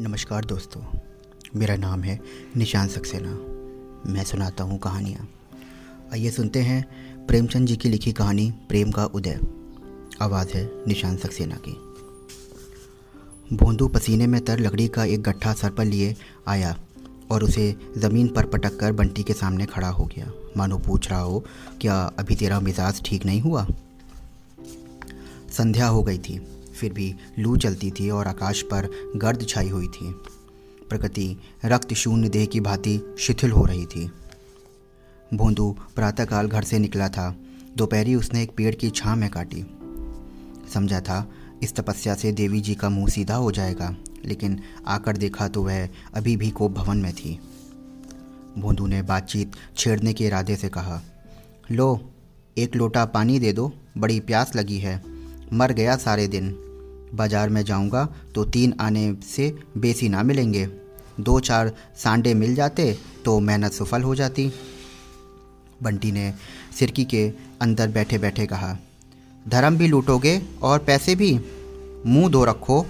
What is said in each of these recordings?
नमस्कार दोस्तों, मेरा नाम है निशान सक्सेना। मैं सुनाता हूँ कहानियाँ। आइए सुनते हैं प्रेमचंद जी की लिखी कहानी प्रेम का उदय। आवाज़ है निशान सक्सेना की। भोंदू पसीने में तर लकड़ी का एक गट्ठा सर पर लिए आया और उसे ज़मीन पर पटक कर बंटी के सामने खड़ा हो गया। मानो पूछ रहा हो, क्या अभी तेरा मिजाज ठीक नहीं हुआ? संध्या हो गई थी। फिर भी लू चलती थी और आकाश पर गर्द छाई हुई थी। प्रकृति रक्त शून्य देह की भांति शिथिल हो रही थी। भोंदू प्रातःकाल घर से निकला था। दोपहरी उसने एक पेड़ की छाँ में काटी। समझा था, इस तपस्या से देवी जी का मुँह सीधा हो जाएगा, लेकिन आकर देखा तो वह अभी भी कोप भवन में थी। भोंदू ने बातचीत छेड़ने के इरादे से कहा, लो, एक लोटा पानी दे दो, बड़ी प्यास लगी है। मर गया सारे दिन। बाज़ार में जाऊँगा तो तीन आने से बेसी ना मिलेंगे। दो चार सांडे मिल जाते तो मेहनत सफल हो जाती। बंटी ने सिरकी के अंदर बैठे बैठे कहा, धर्म भी लूटोगे और पैसे भी? मुँह धो रखो।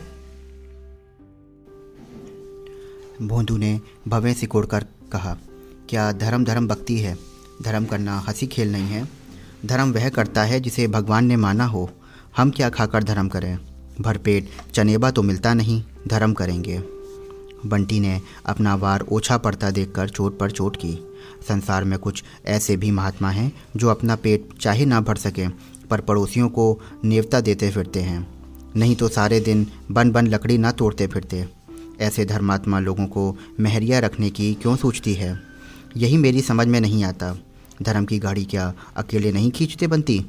भोंदू ने भवें सिकोड़कर कहा, क्या धर्म धर्म भक्ति है? धर्म करना हँसी खेल नहीं है। धर्म वह करता है जिसे भगवान ने माना हो। हम क्या खाकर धर्म करें? भरपेट, चनेबा तो मिलता नहीं, धर्म करेंगे। बंटी ने अपना वार ओछा पड़ता देखकर चोट पर चोट की। संसार में कुछ ऐसे भी महात्मा हैं जो अपना पेट चाहे ना भर सकें, पर पड़ोसियों को नेवता देते फिरते हैं। नहीं तो सारे दिन बन बन लकड़ी ना तोड़ते फिरते। ऐसे धर्मात्मा लोगों को महरिया रखने की क्यों सोचती है? यही मेरी समझ में नहीं आता। धर्म की गाड़ी क्या अकेले नहीं खींचते बनती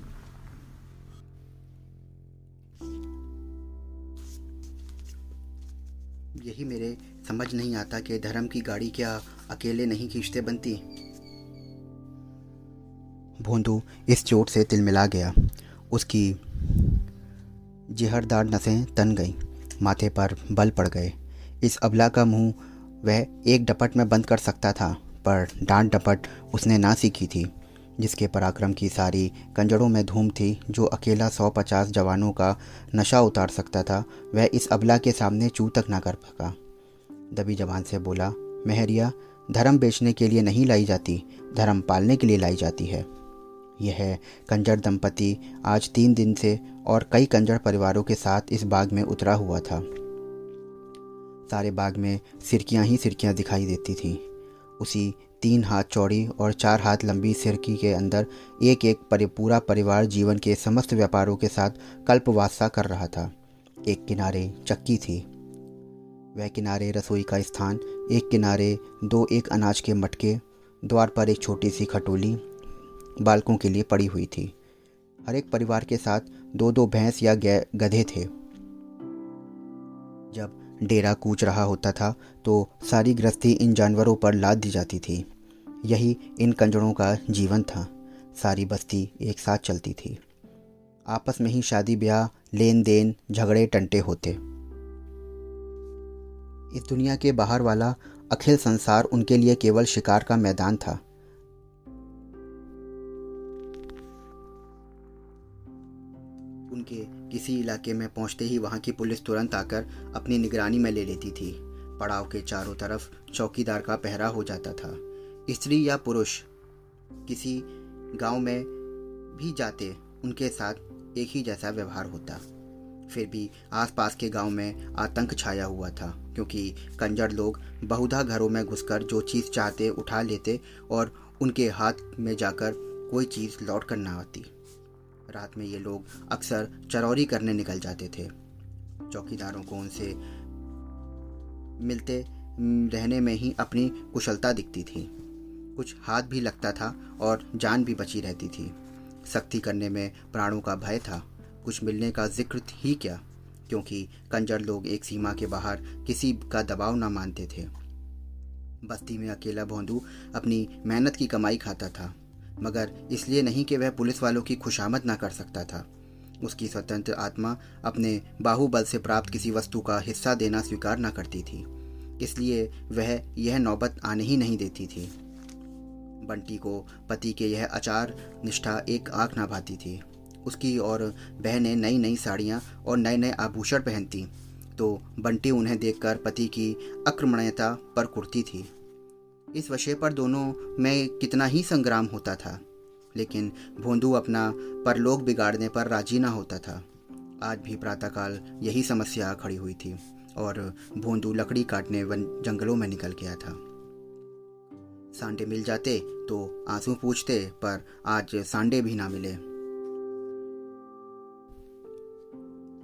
यही मेरे समझ नहीं आता कि धर्म की गाड़ी क्या अकेले नहीं खींचते बनती। भोंदू इस चोट से तिलमिला गया। उसकी जिहरदार नसें तन गईं, माथे पर बल पड़ गए। इस अबला का मुँह वह एक डपट में बंद कर सकता था, पर डांट डपट उसने ना सीखी थी, जिसके पराक्रम की सारी कंजड़ों में धूम थी, जो अकेला सौ पचास जवानों का नशा उतार सकता था, वह इस अबला के सामने चू तक ना कर सका। दबी जवान से बोला, मेहरिया, धर्म बेचने के लिए नहीं लाई जाती, धर्म पालने के लिए लाई जाती है। यह कंजर दंपति आज तीन दिन से और कई कंजर परिवारों के साथ इस बाग में उतरा हुआ था। सारे बाग में सिरकियाँ ही सिरकियाँ दिखाई देती थीं। उसी तीन हाथ चौड़ी और चार हाथ लंबी सिरकी के अंदर एक एक परि, पूरा परिवार जीवन के समस्त व्यापारों के साथ कल्पवासा कर रहा था। एक किनारे चक्की थी। वह किनारे रसोई का स्थान, एक किनारे दो एक अनाज के मटके, द्वार पर एक छोटी सी खटोली बालकों के लिए पड़ी हुई थी। हर एक परिवार के साथ दो दो भैंस या गधे थे। जब डेरा कूच रहा होता था तो सारी गृहस्थी इन जानवरों पर लाद दी जाती थी। यही इन कंजड़ों का जीवन था। सारी बस्ती एक साथ चलती थी। आपस में ही शादी ब्याह लेन देन झगड़े टंटे होते। इस दुनिया के बाहर वाला अखिल संसार उनके लिए केवल शिकार का मैदान था। उनके किसी इलाके में पहुँचते ही वहाँ की पुलिस तुरंत आकर अपनी निगरानी में ले लेती थी। पड़ाव के चारों तरफ़ चौकीदार का पहरा हो जाता था। स्त्री या पुरुष किसी गाँव में भी जाते, उनके साथ एक ही जैसा व्यवहार होता। फिर भी आसपास के गाँव में आतंक छाया हुआ था। क्योंकि कंजर लोग बहुधा घरों में घुसकर जो चीज़ चाहते उठा लेते और उनके हाथ में जाकर कोई चीज़ लौट कर ना आती। रात में ये लोग अक्सर चरौरी करने निकल जाते थे। चौकीदारों को उनसे मिलते रहने में ही अपनी कुशलता दिखती थी। कुछ हाथ भी लगता था और जान भी बची रहती थी। सख्ती करने में प्राणों का भय था। कुछ मिलने का ज़िक्र ही क्या? क्योंकि कंजर लोग एक सीमा के बाहर किसी का दबाव ना मानते थे। बस्ती में अकेला भोंदू अपनी मेहनत की कमाई खाता था, मगर इसलिए नहीं कि वह पुलिस वालों की खुशामद ना कर सकता था। उसकी स्वतंत्र आत्मा अपने बाहुबल से प्राप्त किसी वस्तु का हिस्सा देना स्वीकार न करती थी, इसलिए वह यह नौबत आने ही नहीं देती थी। बंटी को पति के यह आचार निष्ठा एक आँख ना भाती थी। उसकी और बहनें नई नई साड़ियाँ और नए नए आभूषण पहनती। तो बंटी उन्हें देखकर पति की अक्रमणीयता पर कुर्ती थी। इस विषय पर दोनों में कितना ही संग्राम होता था, लेकिन भोंदू अपना परलोक बिगाड़ने पर राज़ी ना होता था। आज भी प्रातःकाल यही समस्या खड़ी हुई थी और भोंदू लकड़ी काटने वन जंगलों में निकल गया था। सांडे मिल जाते तो आँसू पूछते, पर आज सांडे भी ना मिले।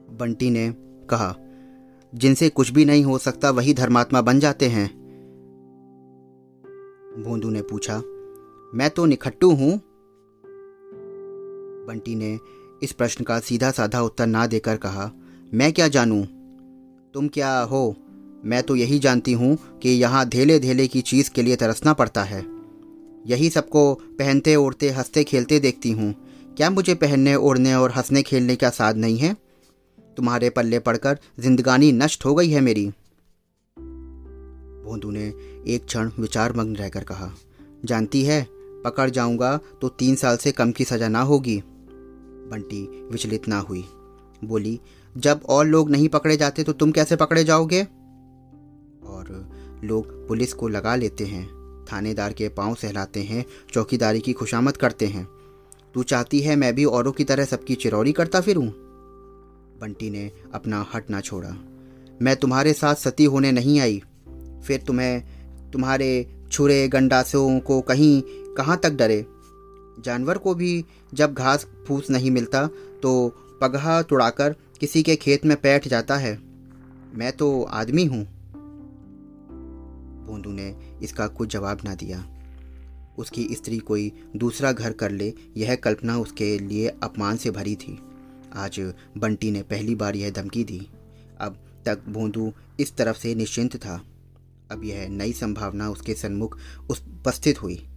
बंटी ने कहा, जिनसे कुछ भी नहीं हो सकता, वही धर्मात्मा बन जाते हैं। भोंदू ने पूछा, मैं तो निखट्टू हूँ? बंटी ने इस प्रश्न का सीधा साधा उत्तर ना देकर कहा, मैं क्या जानूं? तुम क्या हो? मैं तो यही जानती हूँ कि यहाँ धेले धेले की चीज़ के लिए तरसना पड़ता है। यही सबको पहनते, ओढ़ते, हँसते, खेलते देखती हूँ। क्या मुझे पहनने, ओढ़ने और हंसने खेलने का साध नहीं है? तुम्हारे पल्ले पड़कर जिंदगानी नष्ट हो गई है मेरी। भोंदू ने एक क्षण विचारमग्न रहकर कहा, जानती है, पकड़ जाऊँगा तो तीन साल से कम की सजा ना होगी। बंटी विचलित ना हुई, बोली, जब और लोग नहीं पकड़े जाते तो तुम कैसे पकड़े जाओगे? और लोग पुलिस को लगा लेते हैं, थानेदार के पाँव सहलाते हैं, चौकीदारी की खुशामद करते हैं। तू चाहती है मैं भी औरों की तरह सबकी चिरौरी करता फिरूं? बंटी ने अपना हट ना छोड़ा। मैं तुम्हारे साथ सती होने नहीं आई। फिर तुम्हें तुम्हारे छुरे गंडासों को कहीं, कहाँ तक डरे? जानवर को भी जब घास फूस नहीं मिलता तो पगहा तुड़ाकर किसी के खेत में बैठ जाता है। मैं तो आदमी हूँ। बूंदू ने इसका कुछ जवाब ना दिया। उसकी स्त्री कोई दूसरा घर कर ले, यह कल्पना उसके लिए अपमान से भरी थी। आज बंटी ने पहली बार यह धमकी दी। अब तक बूंदू इस तरफ़ से निश्चिंत था। अब यह नई संभावना उसके सन्मुख उपस्थित हुई।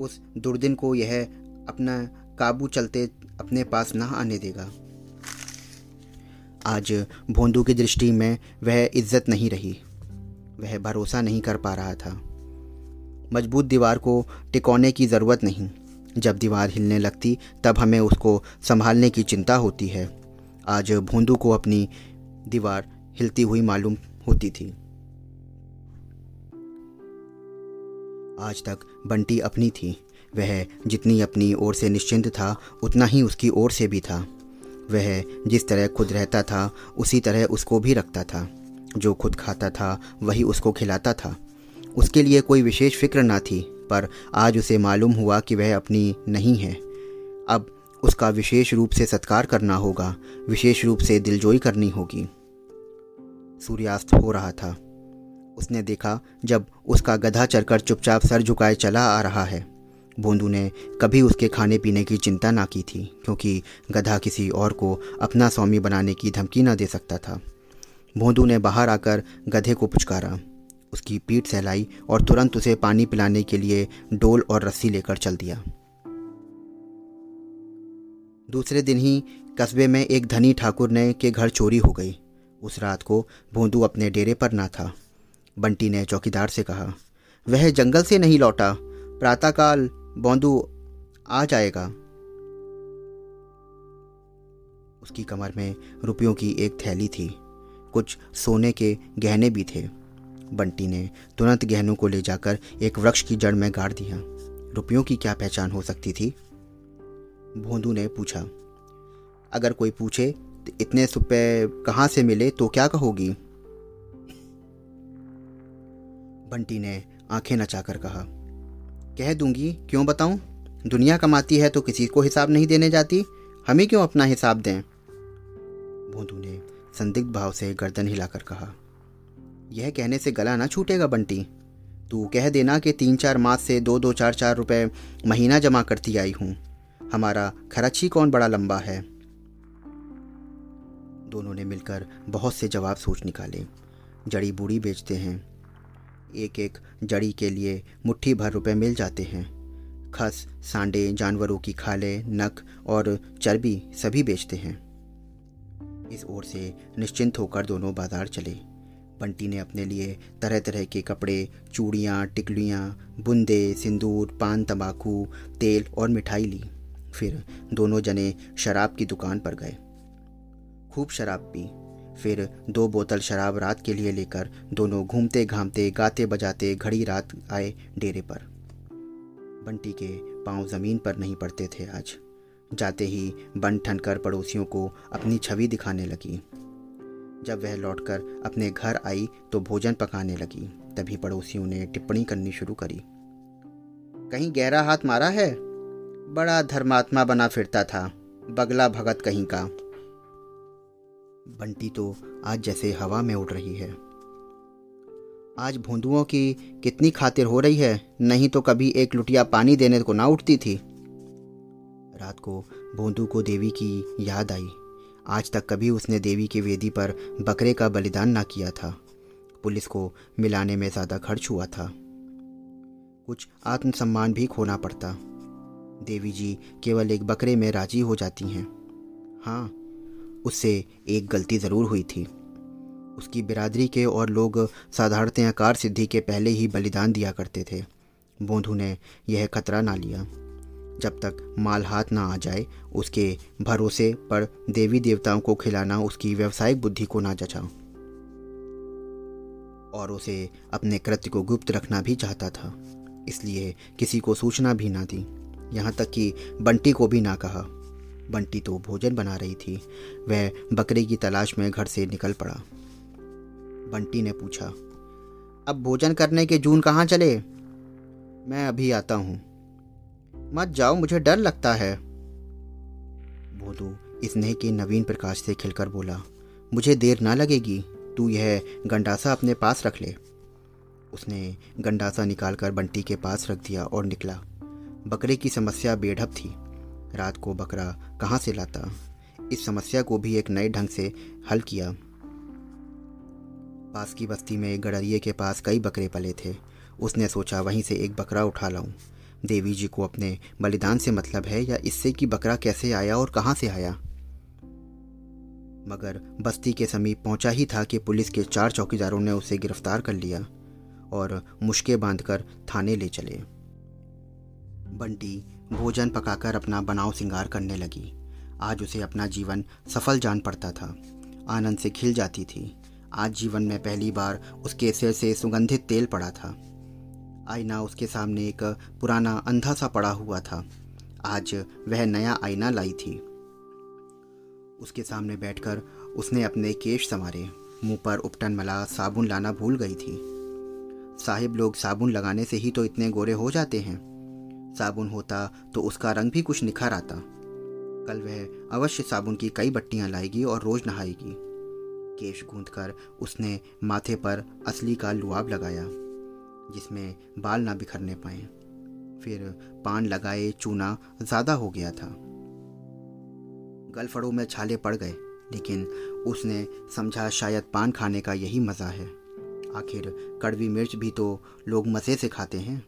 उस दुर्दिन को यह अपना काबू चलते अपने पास ना आने देगा। आज भोंदू की दृष्टि में वह इज़्ज़त नहीं रही। वह भरोसा नहीं कर पा रहा था। मज़बूत दीवार को टिकोने की ज़रूरत नहीं। जब दीवार हिलने लगती, तब हमें उसको संभालने की चिंता होती है। आज भोंदू को अपनी दीवार हिलती हुई मालूम होती थी। आज तक बंटी अपनी थी। वह जितनी अपनी ओर से निश्चिंत था, उतना ही उसकी ओर से भी था। वह जिस तरह खुद रहता था, उसी तरह उसको भी रखता था। जो खुद खाता था, वही उसको खिलाता था। उसके लिए कोई विशेष फ़िक्र ना थी। पर आज उसे मालूम हुआ कि वह अपनी नहीं है। अब उसका विशेष रूप से सत्कार करना होगा, विशेष रूप से दिलजोई करनी होगी। सूर्यास्त हो रहा था। उसने देखा जब उसका गधा चरकर चुपचाप सर झुकाए चला आ रहा है। बोंदू ने कभी उसके खाने पीने की चिंता ना की थी, क्योंकि गधा किसी और को अपना स्वामी बनाने की धमकी ना दे सकता था। भोंदू ने बाहर आकर गधे को पुचकारा। उसकी पीठ सहलाई और तुरंत उसे पानी पिलाने के लिए डोल और रस्सी लेकर चल दिया। दूसरे दिन ही कस्बे में एक धनी ठाकुर ने के घर चोरी हो गई। उस रात को भोंदू अपने डेरे पर ना था। बंटी ने चौकीदार से कहा, वह जंगल से नहीं लौटा। प्रातःकाल बोंदू आ जाएगा। उसकी कमर में रुपयों की एक थैली थी। कुछ सोने के गहने भी थे। बंटी ने तुरंत गहनों को ले जाकर एक वृक्ष की जड़ में गाड़ दिया। रुपयों की क्या पहचान हो सकती थी? भोंदू ने पूछा। अगर कोई पूछे तो इतने रुपये कहाँ से मिले तो क्या कहोगी? बंटी ने आँखें नचाकर कहा। कह दूँगी, क्यों बताऊँ? दुनिया कमाती है तो किसी को हिसाब नहीं देने जाती। हमें क्यों अपना हिसाब दें? भोंदू ने संदिग्ध भाव से गर्दन हिलाकर कहा। यह कहने से गला ना छूटेगा, बंटी। तू कह देना कि तीन चार मास से दो दो चार चार रुपए महीना जमा करती आई हूँ। हमारा खर्च ही कौन बड़ा लंबा है? दोनों ने मिलकर बहुत से जवाब सोच निकाले। जड़ी बूढ़ी बेचते हैं। एक एक जड़ी के लिए मुट्ठी भर रुपए मिल जाते हैं। खस, सांडे, जानवरों की खाले, नख और चर्बी सभी बेचते हैं। इस ओर से निश्चिंत होकर दोनों बाज़ार चले। बंटी ने अपने लिए तरह तरह के कपड़े, चूड़ियाँ टिकलियाँ बुंदे, सिंदूर, पान, तंबाकू, तेल और मिठाई ली। फिर दोनों जने शराब की दुकान पर गए। खूब शराब पी। फिर दो बोतल शराब रात के लिए लेकर दोनों घूमते घामते गाते बजाते घड़ी रात आए डेरे पर। बंटी के पाँव ज़मीन पर नहीं पड़ते थे आज। जाते ही बन ठन कर पड़ोसियों को अपनी छवि दिखाने लगी। जब वह लौटकर अपने घर आई तो भोजन पकाने लगी। तभी पड़ोसियों ने टिप्पणी करनी शुरू करी। कहीं गहरा हाथ मारा है? बड़ा धर्मात्मा बना फिरता था, बगला भगत कहीं का। बंटी तो आज जैसे हवा में उड़ रही है। आज भोंदुओं की कितनी खातिर हो रही है, नहीं तो कभी एक लुटिया पानी देने को ना उठती थी। रात को भोंदू को देवी की याद आई। आज तक कभी उसने देवी की वेदी पर बकरे का बलिदान ना किया था। पुलिस को मिलाने में ज़्यादा खर्च हुआ था। कुछ आत्मसम्मान भी खोना पड़ता। देवी जी केवल एक बकरे में राज़ी हो जाती हैं। हाँ उससे एक गलती ज़रूर हुई थी। उसकी बिरादरी के और लोग साधारणतः कार सिद्धि के पहले ही बलिदान दिया करते थे। बोंधू ने यह खतरा ना लिया। जब तक माल हाथ ना आ जाए, उसके भरोसे पर देवी देवताओं को खिलाना, उसकी व्यवसायिक बुद्धि को ना जचा। और उसे अपने कृत्य को गुप्त रखना भी चाहता था, इसलिए किसी को सूचना भी ना दी। यहाँ तक कि बंटी को भी ना कहा। बंटी तो भोजन बना रही थी, वह बकरे की तलाश में घर से निकल पड़ा। बंटी ने पूछा, अब भोजन करने के जून कहाँ चले? मैं अभी आता हूँ। मत जाओ, मुझे डर लगता है। भोदू स्नेह के नवीन प्रकाश से खिलकर बोला, मुझे देर ना लगेगी, तू यह गंडासा अपने पास रख ले। उसने गंडासा निकालकर बंटी के पास रख दिया और निकला। बकरे की समस्या बेढप थी। रात को बकरा कहाँ से लाता? इस समस्या को भी एक नए ढंग से हल किया। पास की बस्ती में गड़रिए के पास कई बकरे पले थे। उसने सोचा, वहीं से एक बकरा उठा लाऊं। देवी जी को अपने बलिदान से मतलब है या इससे कि बकरा कैसे आया और कहाँ से आया? मगर बस्ती के समीप पहुँचा ही था कि पुलिस के चार चौकीदारों ने उसे गिरफ़्तार कर लिया और मुश्के बांधकर थाने ले चले। बंटी भोजन पकाकर अपना बनाव सिंगार करने लगी। आज उसे अपना जीवन सफल जान पड़ता था। आनंद से खिल जाती थी। आज जीवन में पहली बार उसके सिर से सुगंधित तेल पड़ा था। आईना उसके सामने एक पुराना अंधा सा पड़ा हुआ था। आज वह नया आईना लाई थी। उसके सामने बैठकर उसने अपने केश संवारे। मुँह पर उपटन मला साबुन लाना भूल गई थी। साहिब लोग साबुन लगाने से ही तो इतने गोरे हो जाते हैं। साबुन होता तो उसका रंग भी कुछ निखर आता। कल वह अवश्य साबुन की कई बट्टियाँ लाएगी और रोज नहाएगी। केश गूंद कर उसने माथे पर असली का लुआब लगाया। जिसमें बाल ना बिखरने पाए। फिर पान लगाए, चूना ज़्यादा हो गया था। गलफड़ों में छाले पड़ गए, लेकिन उसने समझा शायद पान खाने का यही मज़ा है। आखिर कड़वी मिर्च भी तो लोग मज़े से खाते हैं।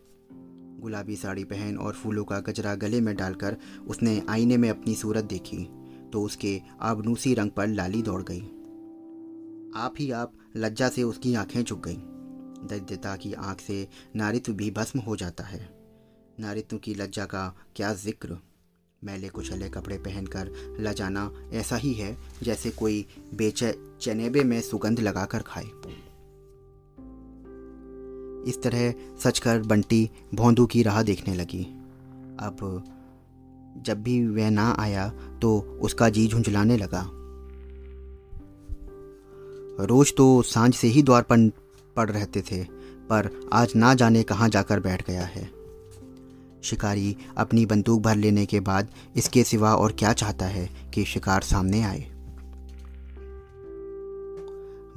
गुलाबी साड़ी पहन और फूलों का गजरा गले में डालकर उसने आईने में अपनी सूरत देखी तो उसके आबनूसी रंग पर लाली दौड़ गई। आप ही आप लज्जा से उसकी आँखें झुक गईं। दरिद्रता की आँख से नारित्व भी भस्म हो जाता है। नारित्व की लज्जा का क्या ज़िक्र? मैले कुचले कपड़े पहनकर लजाना ऐसा ही है जैसे कोई बेचे, चनेबे में सुगंध लगाकर खाए। इस तरह सच कर बंटी भोंदू की राह देखने लगी। अब जब भी वह ना आया तो उसका जी झुंझलाने लगा। रोज तो साँझ से ही द्वार पर पड़ रहते थे, पर आज ना जाने कहाँ जाकर बैठ गया है। शिकारी अपनी बंदूक भर लेने के बाद इसके सिवा और क्या चाहता है कि शिकार सामने आए।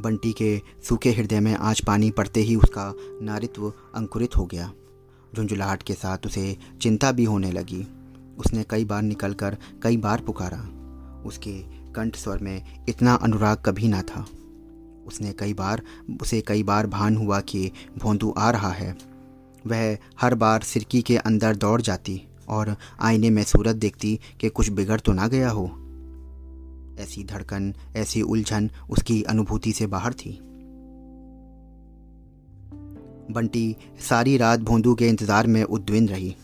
बंटी के सूखे हृदय में आज पानी पड़ते ही उसका नारित्व अंकुरित हो गया। झुंझुलाहट के साथ उसे चिंता भी होने लगी। उसने कई बार निकलकर कई बार पुकारा। उसके कंठ स्वर में इतना अनुराग कभी ना था। उसने कई बार, उसे कई बार भान हुआ कि भोंदू आ रहा है। वह हर बार सिरकी के अंदर दौड़ जाती और आईने में सूरत देखती कि कुछ बिगड़ तो ना गया हो। ऐसी धड़कन, ऐसी उलझन उसकी अनुभूति से बाहर थी। बंटी सारी रात भोंदू के इंतज़ार में उद्विन रही।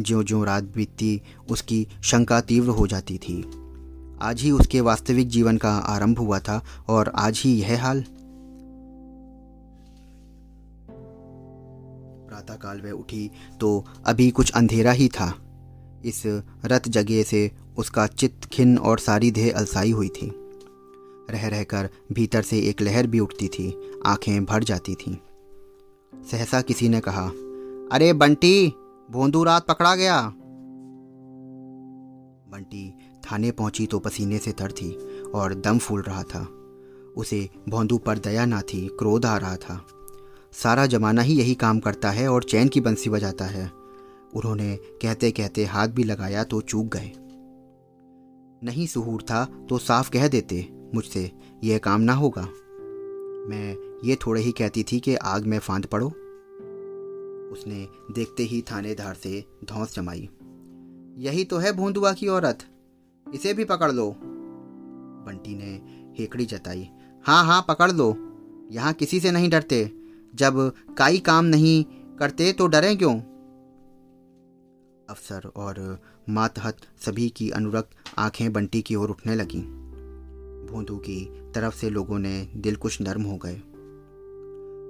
ज्यो ज्यो रात बीतती, उसकी शंका तीव्र हो जाती थी। आज ही उसके वास्तविक जीवन का आरंभ हुआ था और आज ही यह हाल। प्रातःकाल वह उठी तो अभी कुछ अंधेरा ही था। इस रत जगह से उसका चित्त खिन और सारी देह अलसाई हुई थी। रह रहकर भीतर से एक लहर भी उठती थी, आँखें भर जाती थीं। सहसा किसी ने कहा, अरे बंटी, भोंदू रात पकड़ा गया। बंटी थाने पहुँची तो पसीने से तर थी और दम फूल रहा था। उसे भोंदू पर दया ना थी, क्रोध आ रहा था। सारा जमाना ही यही काम करता है और चैन की बंसी बजाता है। उन्होंने कहते कहते हाथ भी लगाया तो चूक गए। नहीं सुहूर था तो साफ़ कह देते, मुझसे यह काम ना होगा। मैं ये थोड़े ही कहती थी कि आग में फांद पड़ो। उसने देखते ही थानेदार से धौंस जमाई। यही तो है भोंदुआ की औरत। इसे भी पकड़ लो। बंटी ने हेकड़ी जताई। हाँ हाँ पकड़ लो। यहाँ किसी से नहीं डरते। जब काई काम नहीं करते तो डरें क्यों? अफसर और मातहत सभी की अनुरक्त आँखें बंटी की ओर उठने लगीं। भोंदू की तरफ़ से लोगों ने दिल कुछ नर्म हो गए।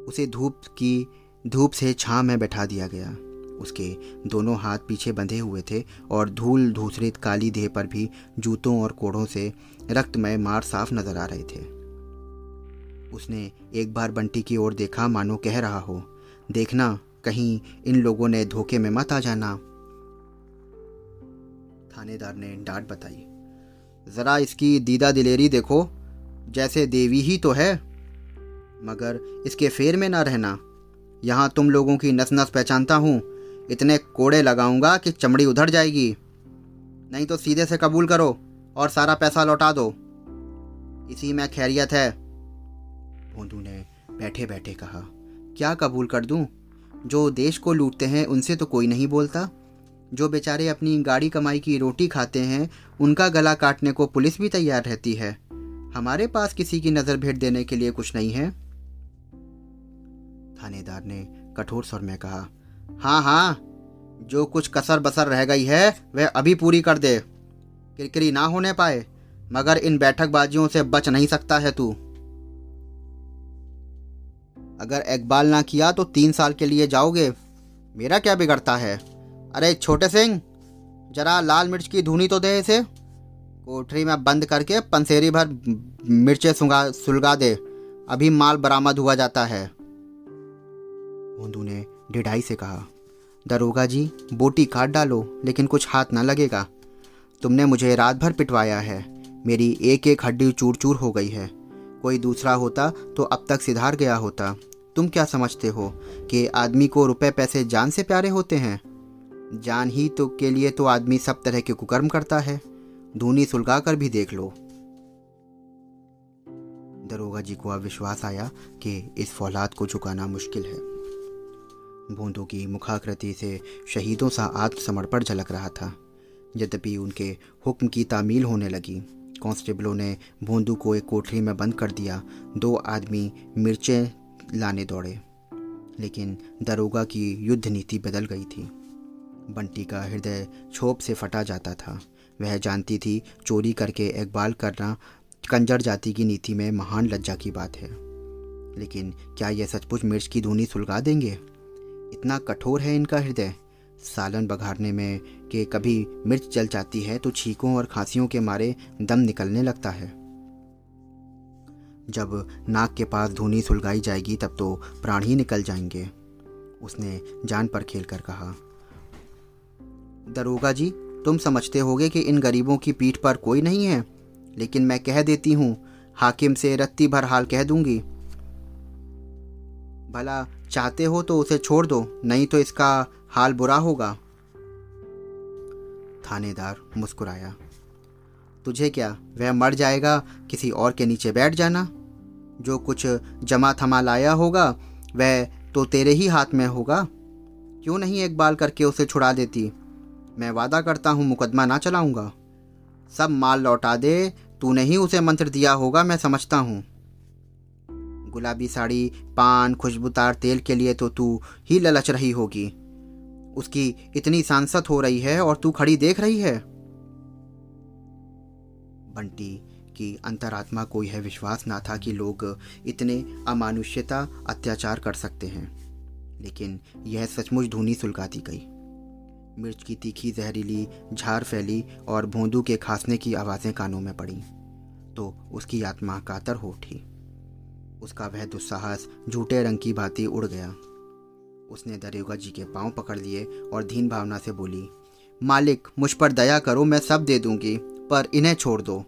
उसे धूप की, धूप से छां में बैठा दिया गया। उसके दोनों हाथ पीछे बंधे हुए थे और धूल धूसरित काली देह पर भी जूतों और कोड़ों से रक्तमय मार साफ़ नज़र आ रहे थे। उसने एक बार बंटी की ओर देखा, मानो कह रहा हो, देखना, कहीं इन लोगों ने धोखे में मत आ जाना। थानेदार ने डांट बताई, जरा इसकी दीदा दिलेरी देखो, जैसे देवी ही तो है, मगर इसके फेर में ना रहना। यहाँ तुम लोगों की नस नस पहचानता हूँ इतने कोड़े लगाऊँगा कि चमड़ी उधर जाएगी। नहीं तो सीधे से कबूल करो और सारा पैसा लौटा दो। इसी में खैरियत है, भोंदू ने बैठे बैठे कहा। क्या कबूल कर दूँ? जो देश को लूटते हैं, उनसे तो कोई नहीं बोलता। जो बेचारे अपनी गाड़ी कमाई की रोटी खाते हैं, उनका गला काटने को पुलिस भी तैयार रहती है। हमारे पास किसी की नज़र भेंट देने के लिए कुछ नहीं है। थानेदार ने कठोर स्वर में कहा हाँ हाँ। जो कुछ कसर बसर रह गई है, वह अभी पूरी कर दे। किरकिरी ना होने पाए, मगर इन बैठकबाजियों से बच नहीं सकता है तू। अगर इकबाल ना किया तो तीन साल के लिए जाओगे। मेरा क्या बिगड़ता है? अरे, छोटे सिंह, जरा लाल मिर्च की धुनी तो दे इसे। कोठरी में बंद करके पंसेरी भर मिर्चे सुलगा दे। अभी माल बरामद हुआ जाता है। ने ढिढाई से कहा, दरोगा जी, बोटी काट डालो, लेकिन कुछ हाथ ना लगेगा। तुमने मुझे रात भर पिटवाया है। मेरी एक एक हड्डी चूर चूर हो गई है। कोई दूसरा होता तो अब तक सिधार गया होता। तुम क्या समझते हो कि आदमी को रुपए पैसे जान से प्यारे होते हैं? जान ही तो के लिए तो आदमी सब तरह के कुकर्म करता है। धूनी सुलगा कर भी देख लो। दरोगा जी को अब विश्वास आया कि इस फौलाद को झुकाना मुश्किल है। बूंदों की मुखाकृति से शहीदों सा आत्मसमर्पण झलक रहा था। यद्यपि उनके हुक्म की तामील होने लगी, कांस्टेबलों ने बूंदू को एक कोठरी में बंद कर दिया, दो आदमी मिर्चें लाने दौड़े। लेकिन दरोगा की युद्ध नीति बदल गई थी। बंटी का हृदय छोप से फटा जाता था। वह जानती थी, चोरी करके इकबाल करना कंजर जाति की नीति में महान लज्जा की बात है। लेकिन क्या यह सचमुच मिर्च की धुनी सुलगा देंगे? इतना कठोर है इनका हृदय। सालन बघारने में कि कभी मिर्च जल जाती है तो छींकों और खांसियों के मारे दम निकलने लगता है। जब नाक के पास धुनी सुलगाई जाएगी तब तो प्राण ही निकल जाएँगे, उसने जान पर खेल कर कहा। दरोगा जी, तुम समझते होगे कि इन गरीबों की पीठ पर कोई नहीं है, लेकिन मैं कह देती हूँ, हाकिम से रत्ती भर हाल कह दूँगी। भला चाहते हो तो उसे छोड़ दो, नहीं तो इसका हाल बुरा होगा। थानेदार मुस्कुराया। तुझे क्या, वह मर जाएगा, किसी और के नीचे बैठ जाना? जो कुछ जमा थमा लाया होगा, वह तो तेरे ही हाथ में होगा। क्यों नहीं एक बाल करके उसे छुड़ा देती? मैं वादा करता हूँ, मुकदमा ना चलाऊँगा। सब माल लौटा दे, तूने ही उसे मंत्र दिया होगा, मैं समझता हूँ। गुलाबी साड़ी, पान, खुशबूदार तेल के लिए तो तू ही ललच रही होगी। उसकी इतनी सांसत हो रही है और तू खड़ी देख रही है। बंटी की अंतरात्मा को यह विश्वास ना था कि लोग इतने अमानुष्यता अत्याचार कर सकते हैं, लेकिन यह सचमुच धुनी सुलगाती गई। मिर्च की तीखी जहरीली झार फैली और भोंदू के खांसने की आवाज़ें कानों में पड़ी तो उसकी आत्मा कातर हो उठी। उसका वह दुस्साहस झूठे रंग की भांति उड़ गया। उसने दरोगा जी के पाँव पकड़ लिए और धीन भावना से बोली, मालिक, मुझ पर दया करो, मैं सब दे दूँगी, पर इन्हें छोड़ दो।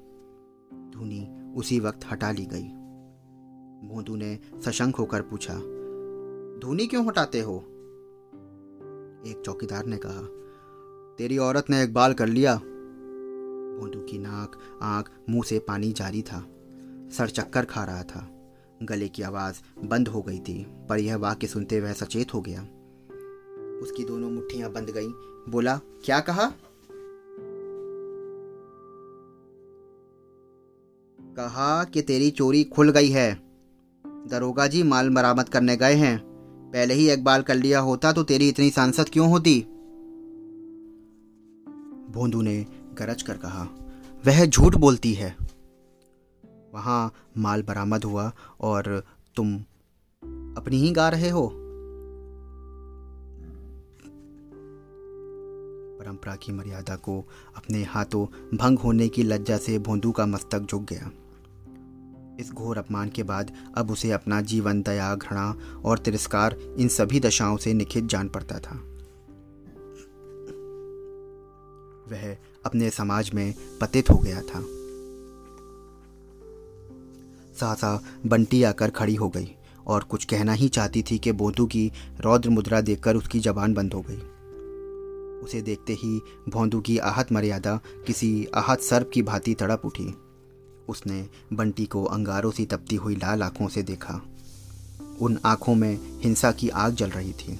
धुनी उसी वक्त हटा ली गई। भोंदू ने सशंक होकर पूछा, धुनी क्यों हटाते हो? एक चौकीदार ने कहा, तेरी औरत ने एक बाल कर लिया। भोंदू की नाक, आँख, मुँह से पानी जारी था, सर चक्कर खा रहा था। गले की आवाज़ बंद हो गई थी, पर यह वाक्य सुनते वह सचेत हो गया। उसकी दोनों मुट्ठियाँ बंद गईं। बोला, क्या कहा? कहा कि तेरी चोरी खुल गई है। दरोगा जी माल बरामद करने गए हैं। पहले ही एक बाल कर लिया होता तो तेरी इतनी सांसद क्यों होती? भोंदू ने गरज कर कहा, वह झूठ बोलती है। वहाँ माल बरामद हुआ और तुम अपनी ही गा रहे हो? परंपरा की मर्यादा को अपने हाथों भंग होने की लज्जा से भोंदू का मस्तक झुक गया। इस घोर अपमान के बाद अब उसे अपना जीवन, दया, घृणा और तिरस्कार इन सभी दशाओं से निखित जान पड़ता था। वह अपने समाज में पतित हो गया था। सहसा बंटी आकर खड़ी हो गई और कुछ कहना ही चाहती थी कि बोधू की रौद्र मुद्रा देखकर उसकी जबान बंद हो गई। उसे देखते ही भोंदू की आहत मर्यादा किसी आहत सर्प की भांति तड़प उठी। उसने बंटी को अंगारों से तपती हुई लाल आँखों से देखा। उन आँखों में हिंसा की आग जल रही थी।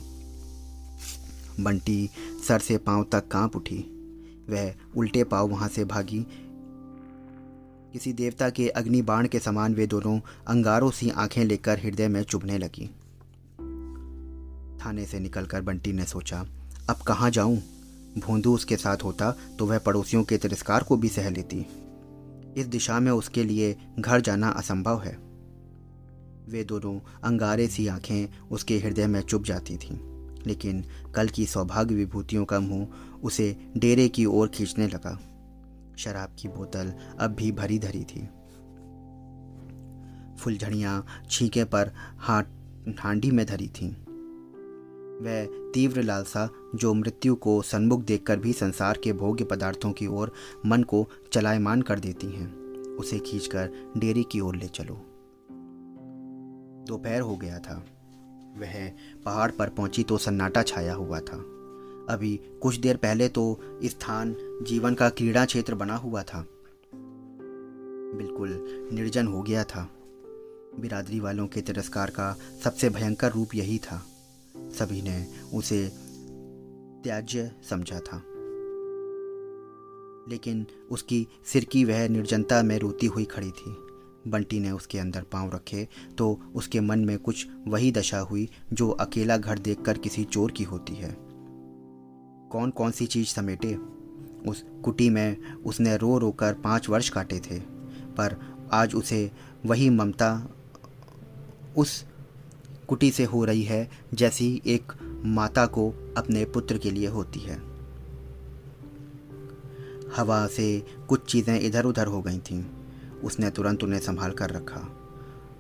बंटी सर से पाँव तक काँप उठी। वह उल्टे पाँव वहाँ से भागी किसी देवता के अग्नि बाण के समान वे दोनों अंगारों सी आँखें लेकर हृदय में चुभने लगी। थाने से निकलकर बंटी ने सोचा, अब कहाँ जाऊँ? भोंदू उसके साथ होता तो वह पड़ोसियों के तिरस्कार को भी सह लेती। इस दिशा में उसके लिए घर जाना असंभव है। वे दोनों अंगारे सी आँखें उसके हृदय में चुभ जाती थीं, लेकिन कल की सौभाग्य विभूतियों का मुँह उसे डेरे की ओर खींचने लगा। शराब की बोतल अब भी भरी धरी थी। फुलझड़ियाँ छीके पर हाथ हांडी में धरी थीं। वह तीव्र लालसा, जो मृत्यु को सन्मुख देखकर भी संसार के भोग्य पदार्थों की ओर मन को चलायमान कर देती हैं, उसे खींचकर डेरी की ओर ले चलो। दोपहर हो गया था। वह पहाड़ पर पहुँची तो सन्नाटा छाया हुआ था। अभी कुछ देर पहले तो स्थान जीवन का क्रीड़ा क्षेत्र बना हुआ था। बिल्कुल निर्जन हो गया था। बिरादरी वालों के तिरस्कार का सबसे भयंकर रूप यही था। सभी ने उसे त्याज्य समझा था। लेकिन उसकी सिर की वह निर्जनता में रोती हुई खड़ी थी। बंटी ने उसके अंदर पाँव रखे तो उसके मन में कुछ वही दशा हुई जो अकेला घर देखकर किसी चोर की होती है। कौन कौन सी चीज़ समेटे? उस कुटी में उसने रो रो कर पाँच वर्ष काटे थे, पर आज उसे वही ममता उस कुटी से हो रही है जैसी एक माता को अपने पुत्र के लिए होती है। हवा से कुछ चीज़ें इधर उधर हो गई थीं। उसने तुरंत उन्हें संभाल कर रखा।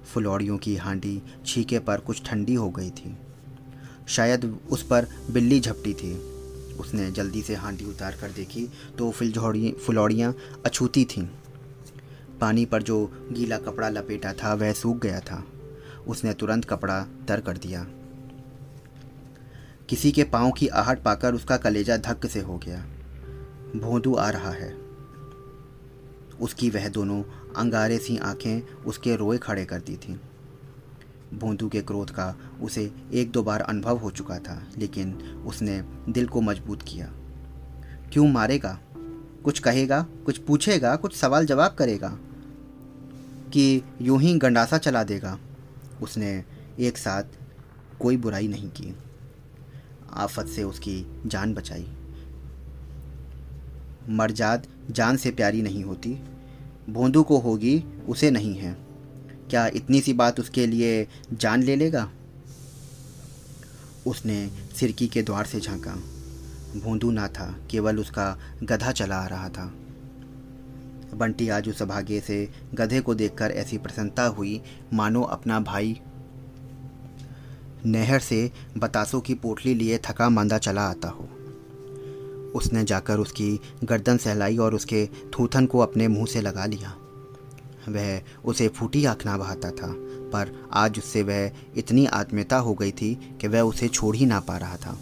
फुलौड़ियों की हांडी छीके पर कुछ ठंडी हो गई थी। शायद उस पर बिल्ली झपटी थी। उसने जल्दी से हांडी उतार कर देखी तो फुलझौड़ी फुलौड़ियाँ अछूती थीं। पानी पर जो गीला कपड़ा लपेटा था, वह सूख गया था। उसने तुरंत कपड़ा तर कर दिया। किसी के पाँव की आहट पाकर उसका कलेजा धक्क से हो गया। भोंदू आ रहा है। उसकी वह दोनों अंगारे सी आँखें उसके रोए खड़े करती थीं। भोंदू के क्रोध का उसे एक दो बार अनुभव हो चुका था, लेकिन उसने दिल को मज़बूत किया। क्यों मारेगा? कुछ कहेगा? कुछ पूछेगा? कुछ सवाल जवाब करेगा? कि यूँ ही गंडासा चला देगा? उसने एक साथ कोई बुराई नहीं की। आफत से उसकी जान बचाई। मरजाद जान से प्यारी नहीं होती। भोंदू को होगी, उसे नहीं है। क्या इतनी सी बात उसके लिए जान ले लेगा? उसने सिरकी के द्वार से झांका। भोंदू ना था, केवल उसका गधा चला आ रहा था। बंटी आज उस अभागे से गधे को देखकर ऐसी प्रसन्नता हुई, मानो अपना भाई नहर से बतासों की पोटली लिए थका मांदा चला आता हो। उसने जाकर उसकी गर्दन सहलाई और उसके थूथन को अपने मुँह से लगा लिया। वह उसे फूटी आँख ना बहाता था, पर आज उससे वह इतनी आत्मीयता हो गई थी कि वह उसे छोड़ ही ना पा रहा था।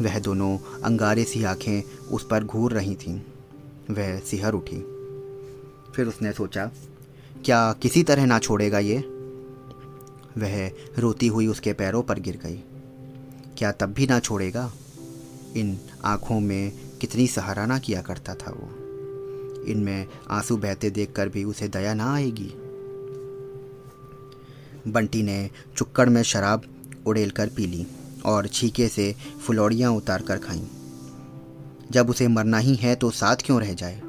वह दोनों अंगारे सी आँखें उस पर घूर रही थीं। वह सिहर उठी। फिर उसने सोचा, क्या किसी तरह ना छोड़ेगा ये? वह रोती हुई उसके पैरों पर गिर गई। क्या तब भी ना छोड़ेगा? इन आँखों में कितनी सहाराना किया करता था वो। इनमें आँसू बहते देखकर भी उसे दया ना आएगी। बंटी ने चुक्कड़ में शराब उड़ेल कर पी ली और छीके से फुलौड़ियाँ उतार कर खाईं। जब उसे मरना ही है तो साथ क्यों रह जाए?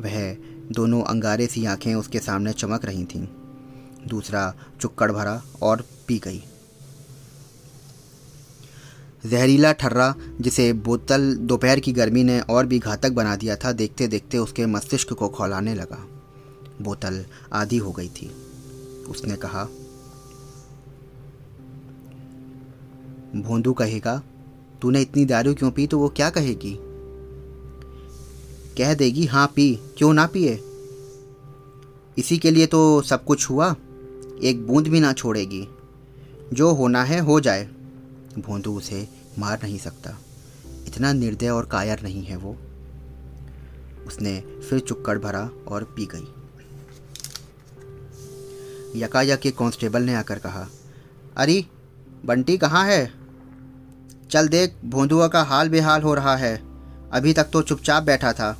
वह दोनों अंगारे सी आँखें उसके सामने चमक रही थीं। दूसरा चुक्कड़ भरा और पी गई। जहरीला ठर्रा, जिसे बोतल दोपहर की गर्मी ने और भी घातक बना दिया था देखते देखते उसके मस्तिष्क को खौलाने लगा। बोतल आधी हो गई थी। उसने कहा, भोंदू कहेगा, तूने इतनी दारू क्यों पी तो वो क्या कहेगी? कह देगी हाँ पी, क्यों ना पिए? इसी के लिए तो सब कुछ हुआ, एक बूंद भी ना छोड़ेगी। जो होना है, हो जाए। भोंदू उसे मार नहीं सकता। इतना निर्दय और कायर नहीं है वो। उसने फिर चुक्कड़ भरा और पी गई। यकायक के कांस्टेबल ने आकर कहा, अरे, बंटी कहाँ है? चल देख, भोंदुआ का हाल बेहाल हो रहा है। अभी तक तो चुपचाप बैठा था।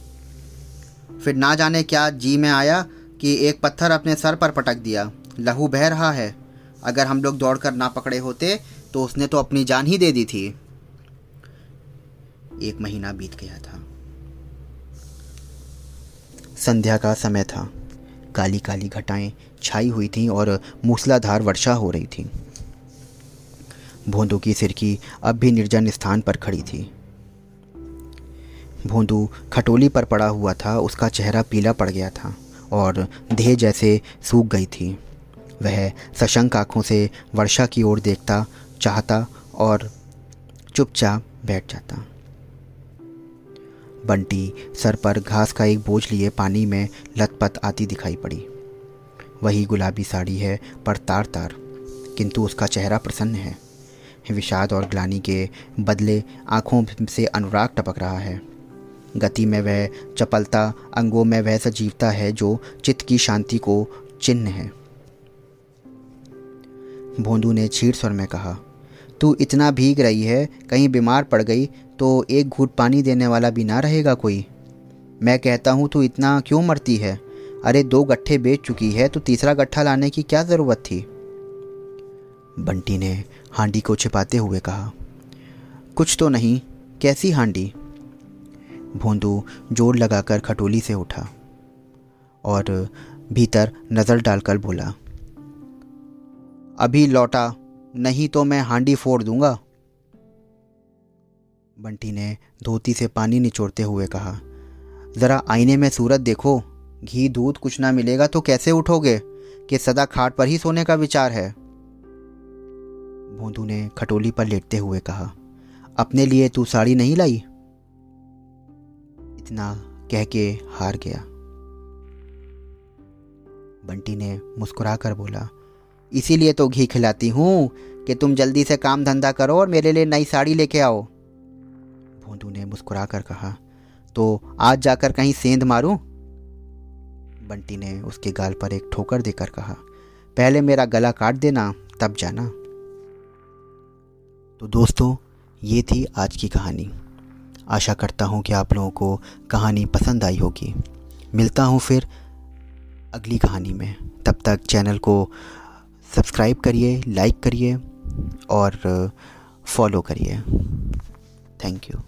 फिर ना जाने क्या जी में आया कि एक पत्थर अपने सर पर पटक दिया। लहू बह रहा है। अगर हम लोग दौड़कर ना पकड़े होते तो उसने तो अपनी जान ही दे दी थी। एक महीना बीत गया था। संध्या का समय था। काली काली घटाएँ छाई हुई थीं और मूसलाधार वर्षा हो रही थी। भोंदू की सिरकी अब भी निर्जन स्थान पर खड़ी थी। भोंदू खटोली पर पड़ा हुआ था, उसका चेहरा पीला पड़ गया था और देह जैसे सूख गई थी। वह सशंक आँखों से वर्षा की ओर देखता चाहता और चुपचाप बैठ जाता। बंटी सर पर घास का एक बोझ लिए पानी में लतपत आती दिखाई पड़ी। वही गुलाबी साड़ी है पर तार तार, किंतु उसका चेहरा प्रसन्न है। विषाद और ग्लानी के बदले आँखों से अनुराग टपक रहा है। गति में वह चपलता, अंगों में वह सजीवता है जो चित्त की शांति को चिन्ह है। भोंदू ने छीर स्वर में कहा तू इतना भीग रही है, कहीं बीमार पड़ गई तो एक घूट पानी देने वाला भी ना रहेगा कोई। मैं कहता हूँ, तू इतना क्यों मरती है? अरे दो गट्ठे बेच चुकी है तो तीसरा गट्ठा लाने की क्या ज़रूरत थी? बंटी ने हांडी को छिपाते हुए कहा, कुछ तो नहीं, कैसी हांडी? भोंदू ज़ोर लगाकर खटोली से उठा और भीतर नज़र डालकर बोला, अभी लौटा नहीं तो मैं हांडी फोड़ दूँगा। बंटी ने धोती से पानी निचोड़ते हुए कहा, ज़रा आईने में सूरत देखो, घी दूध कुछ ना मिलेगा तो कैसे उठोगे? कि सदा खाट पर ही सोने का विचार है। भोंदू ने खटोली पर लेटते हुए कहा, अपने लिए तू साड़ी नहीं लाई? इतना कह के हार गया। बंटी ने मुस्कुरा कर बोला इसीलिए तो घी खिलाती हूँ कि तुम जल्दी से काम धंधा करो और मेरे लिए नई साड़ी लेके आओ। भोंदू ने मुस्कुरा कर कहा तो आज जाकर कहीं सेंध मारूं? बंटी ने उसके गाल पर एक ठोकर देकर कहा, पहले मेरा गला काट देना, तब जाना। तो दोस्तों, ये थी आज की कहानी। आशा करता हूँ कि आप लोगों को कहानी पसंद आई होगी। मिलता हूँ फिर अगली कहानी में। तब तक चैनल को सब्सक्राइब करिए लाइक करिए और फॉलो करिए। Thank you